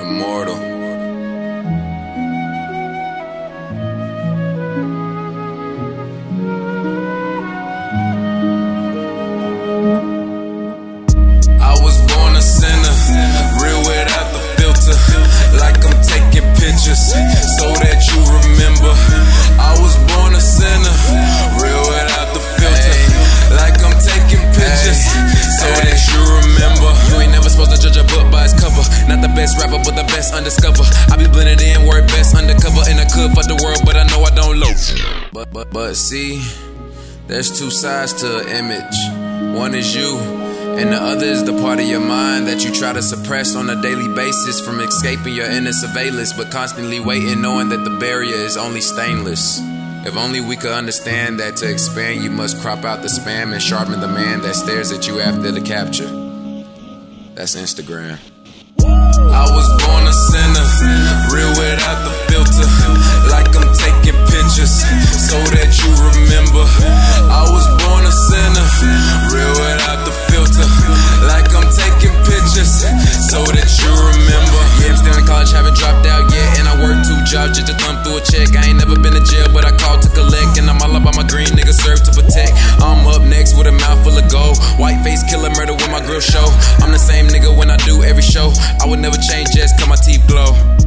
Immortal. Best rapper, but the best undiscovered. I be blended in, work best undercover, and I could fuck the world, but I know I don't low. But but but see, there's two sides to an image. One is you, and the other is the part of your mind that you try to suppress on a daily basis from escaping your inner surveillance, but constantly waiting, knowing that the barrier is only stainless. If only we could understand that to expand, you must crop out the spam and sharpen the man that stares at you after the capture. That's Instagram. I was born a sinner, real without the filter. Like I'm taking pictures so that you remember. I was born a sinner, real without the filter. Like I'm taking pictures so that you remember. Yeah, I'm still in college, haven't dropped out yet. And I work two jobs just to thumb through a check. I ain't never been to jail, but I called to collect. And I'm all about my green nigga serve to protect. I'm up next with a mouth full of gold. White face killer murder with my grill show. I'm the same nigga every show. I would never change just cause my teeth glow.